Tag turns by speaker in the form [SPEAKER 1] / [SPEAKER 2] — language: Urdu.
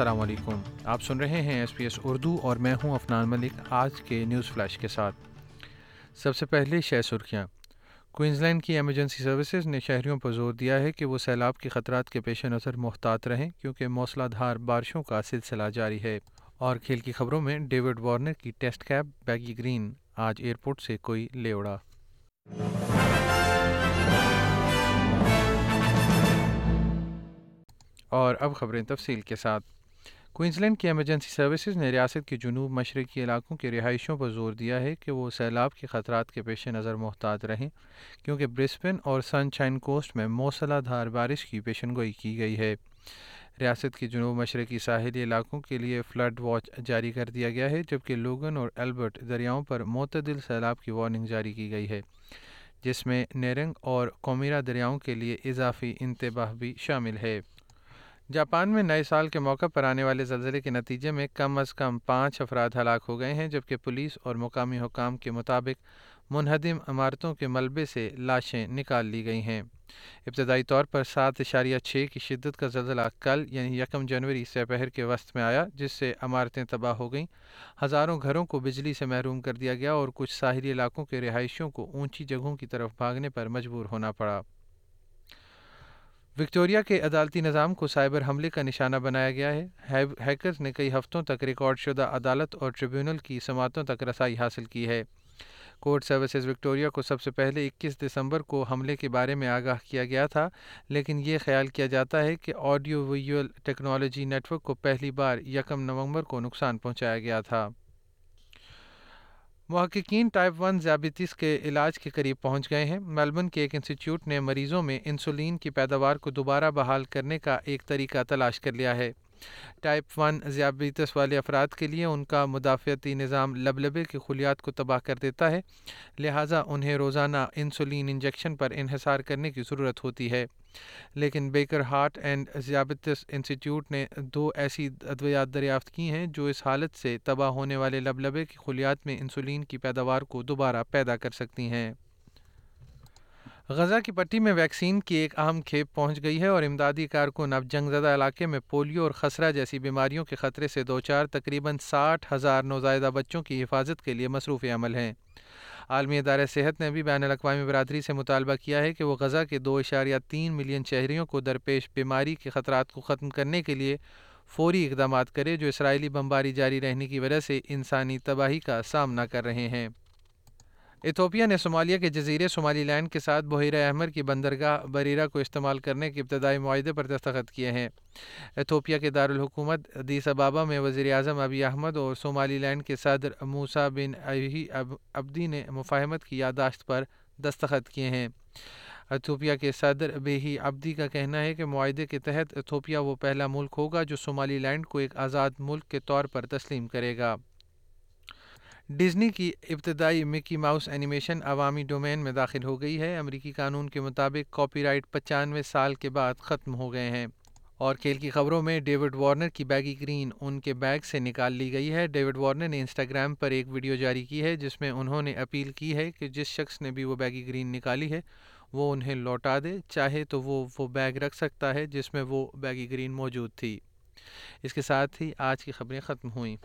[SPEAKER 1] السلام علیکم۔ آپ سن رہے ہیں ایس پی ایس اردو اور میں ہوں افنان ملک آج کے نیوز فلیش کے ساتھ۔ سب سے پہلے شہ سرخیاں۔ کوئنز لینڈ کی ایمرجنسی سروسز نے شہریوں پر زور دیا ہے کہ وہ سیلاب کے خطرات کے پیش نظر محتاط رہیں کیونکہ موسلا دھار بارشوں کا سلسلہ جاری ہے۔ اور کھیل کی خبروں میں ڈیوڈ وارنر کی ٹیسٹ کیپ بیگی گرین آج ایئرپورٹ سے کوئی لے اڑا۔ اور اب خبریں تفصیل کے ساتھ۔ کوئنز لینڈ کی ایمرجنسی سروسز نے ریاست کے جنوب مشرقی علاقوں کے رہائشوں پر زور دیا ہے کہ وہ سیلاب کے خطرات کے پیش نظر محتاط رہیں، کیونکہ برسبن اور سن شائن کوسٹ میں موسلا دھار بارش کی پیشن گوئی کی گئی ہے۔ ریاست کے جنوب مشرقی ساحلی علاقوں کے لیے فلڈ واچ جاری کر دیا گیا ہے، جبکہ لوگن اور البرٹ دریاؤں پر معتدل سیلاب کی وارننگ جاری کی گئی ہے، جس میں نیرنگ اور کومیرا دریاؤں کے لیے اضافی انتباہ بھی شامل ہے۔ جاپان میں نئے سال کے موقع پر آنے والے زلزلے کے نتیجے میں کم از کم پانچ افراد ہلاک ہو گئے ہیں، جبکہ پولیس اور مقامی حکام کے مطابق منہدم عمارتوں کے ملبے سے لاشیں نکال لی گئی ہیں۔ ابتدائی طور پر سات اشاریہ چھ کی شدت کا زلزلہ کل یعنی یکم جنوری سے پہر کے وسط میں آیا، جس سے عمارتیں تباہ ہو گئیں۔ ہزاروں گھروں کو بجلی سے محروم کر دیا گیا اور کچھ ساحلی علاقوں کے رہائشیوں کو اونچی جگہوں کی طرف بھاگنے پر مجبور ہونا پڑا۔ وکٹوریا کے عدالتی نظام کو سائبر حملے کا نشانہ بنایا گیا ہے۔ ہیکرز نے کئی ہفتوں تک ریکارڈ شدہ عدالت اور ٹریبیونل کی سماعتوں تک رسائی حاصل کی ہے۔ کورٹ سروسز وکٹوریا کو سب سے پہلے اکیس دسمبر کو حملے کے بارے میں آگاہ کیا گیا تھا، لیکن یہ خیال کیا جاتا ہے کہ audio visual technology network کو پہلی بار یکم نومبر کو نقصان پہنچایا گیا تھا۔ محققین ٹائپ ون ذیابیطس کے علاج کے قریب پہنچ گئے ہیں۔ میلبن کے ایک انسٹیٹیوٹ نے مریضوں میں انسولین کی پیداوار کو دوبارہ بحال کرنے کا ایک طریقہ تلاش کر لیا ہے۔ ٹائپ ون ذیابیطس والے افراد کے لیے ان کا مدافعتی نظام لبلبے کے خلیات کو تباہ کر دیتا ہے، لہٰذا انہیں روزانہ انسولین انجیکشن پر انحصار کرنے کی ضرورت ہوتی ہے۔ لیکن بیکر ہارٹ اینڈ ذیابیطس انسٹیٹیوٹ نے دو ایسی ادویات دریافت کی ہیں جو اس حالت سے تباہ ہونے والے لبلبے کی خلیات میں انسولین کی پیداوار کو دوبارہ پیدا کر سکتی ہیں۔ غزہ کی پٹی میں ویکسین کی ایک اہم کھیپ پہنچ گئی ہے اور امدادی کارکن اب جنگ زدہ علاقے میں پولیو اور خسرہ جیسی بیماریوں کے خطرے سے دو چار تقریباً ساٹھ ہزار نوزائیدہ بچوں کی حفاظت کے لیے مصروف عمل ہیں۔ عالمی ادارہ صحت نے بھی بین الاقوامی برادری سے مطالبہ کیا ہے کہ وہ غزہ کے دو اشاریہ تین ملین شہریوں کو درپیش بیماری کے خطرات کو ختم کرنے کے لیے فوری اقدامات کرے جو اسرائیلی بمباری جاری رہنے کی وجہ سے انسانی تباہی کا سامنا کر رہے ہیں۔ ایتھوپیا نے صومالیہ کے جزیرے صومالی لینڈ کے ساتھ بحیرہ احمر کی بندرگاہ بریرا کو استعمال کرنے کے ابتدائی معاہدے پر دستخط کیے ہیں۔ ایتھوپیا کے دارالحکومت دیس ابابا میں وزیر اعظم ابی احمد اور صومالی لینڈ کے صدر موسا بن ابدی نے مفاہمت کی یادداشت پر دستخط کیے ہیں۔ ایتھوپیا کے صدر بہی ابدی کا کہنا ہے کہ معاہدے کے تحت ایتھوپیا وہ پہلا ملک ہوگا جو صومالی لینڈ کو ایک آزاد ملک کے طور پر تسلیم کرے گا۔ ڈزنی کی ابتدائی مکی ماؤس اینیمیشن عوامی ڈومین میں داخل ہو گئی ہے۔ امریکی قانون کے مطابق کاپی رائٹ پچانوے سال کے بعد ختم ہو گئے ہیں۔ اور کھیل کی خبروں میں ڈیوڈ وارنر کی بیگی گرین ان کے بیگ سے نکال لی گئی ہے۔ ڈیوڈ وارنر نے انسٹاگرام پر ایک ویڈیو جاری کی ہے جس میں انہوں نے اپیل کی ہے کہ جس شخص نے بھی وہ بیگی گرین نکالی ہے وہ انہیں لوٹا دے۔ چاہے تو وہ وہ بیگ رکھ سکتا ہے جس میں وہ بیگی گرین موجود تھی۔ اس کے ساتھ ہی آج کی خبریں ختم ہوئیں۔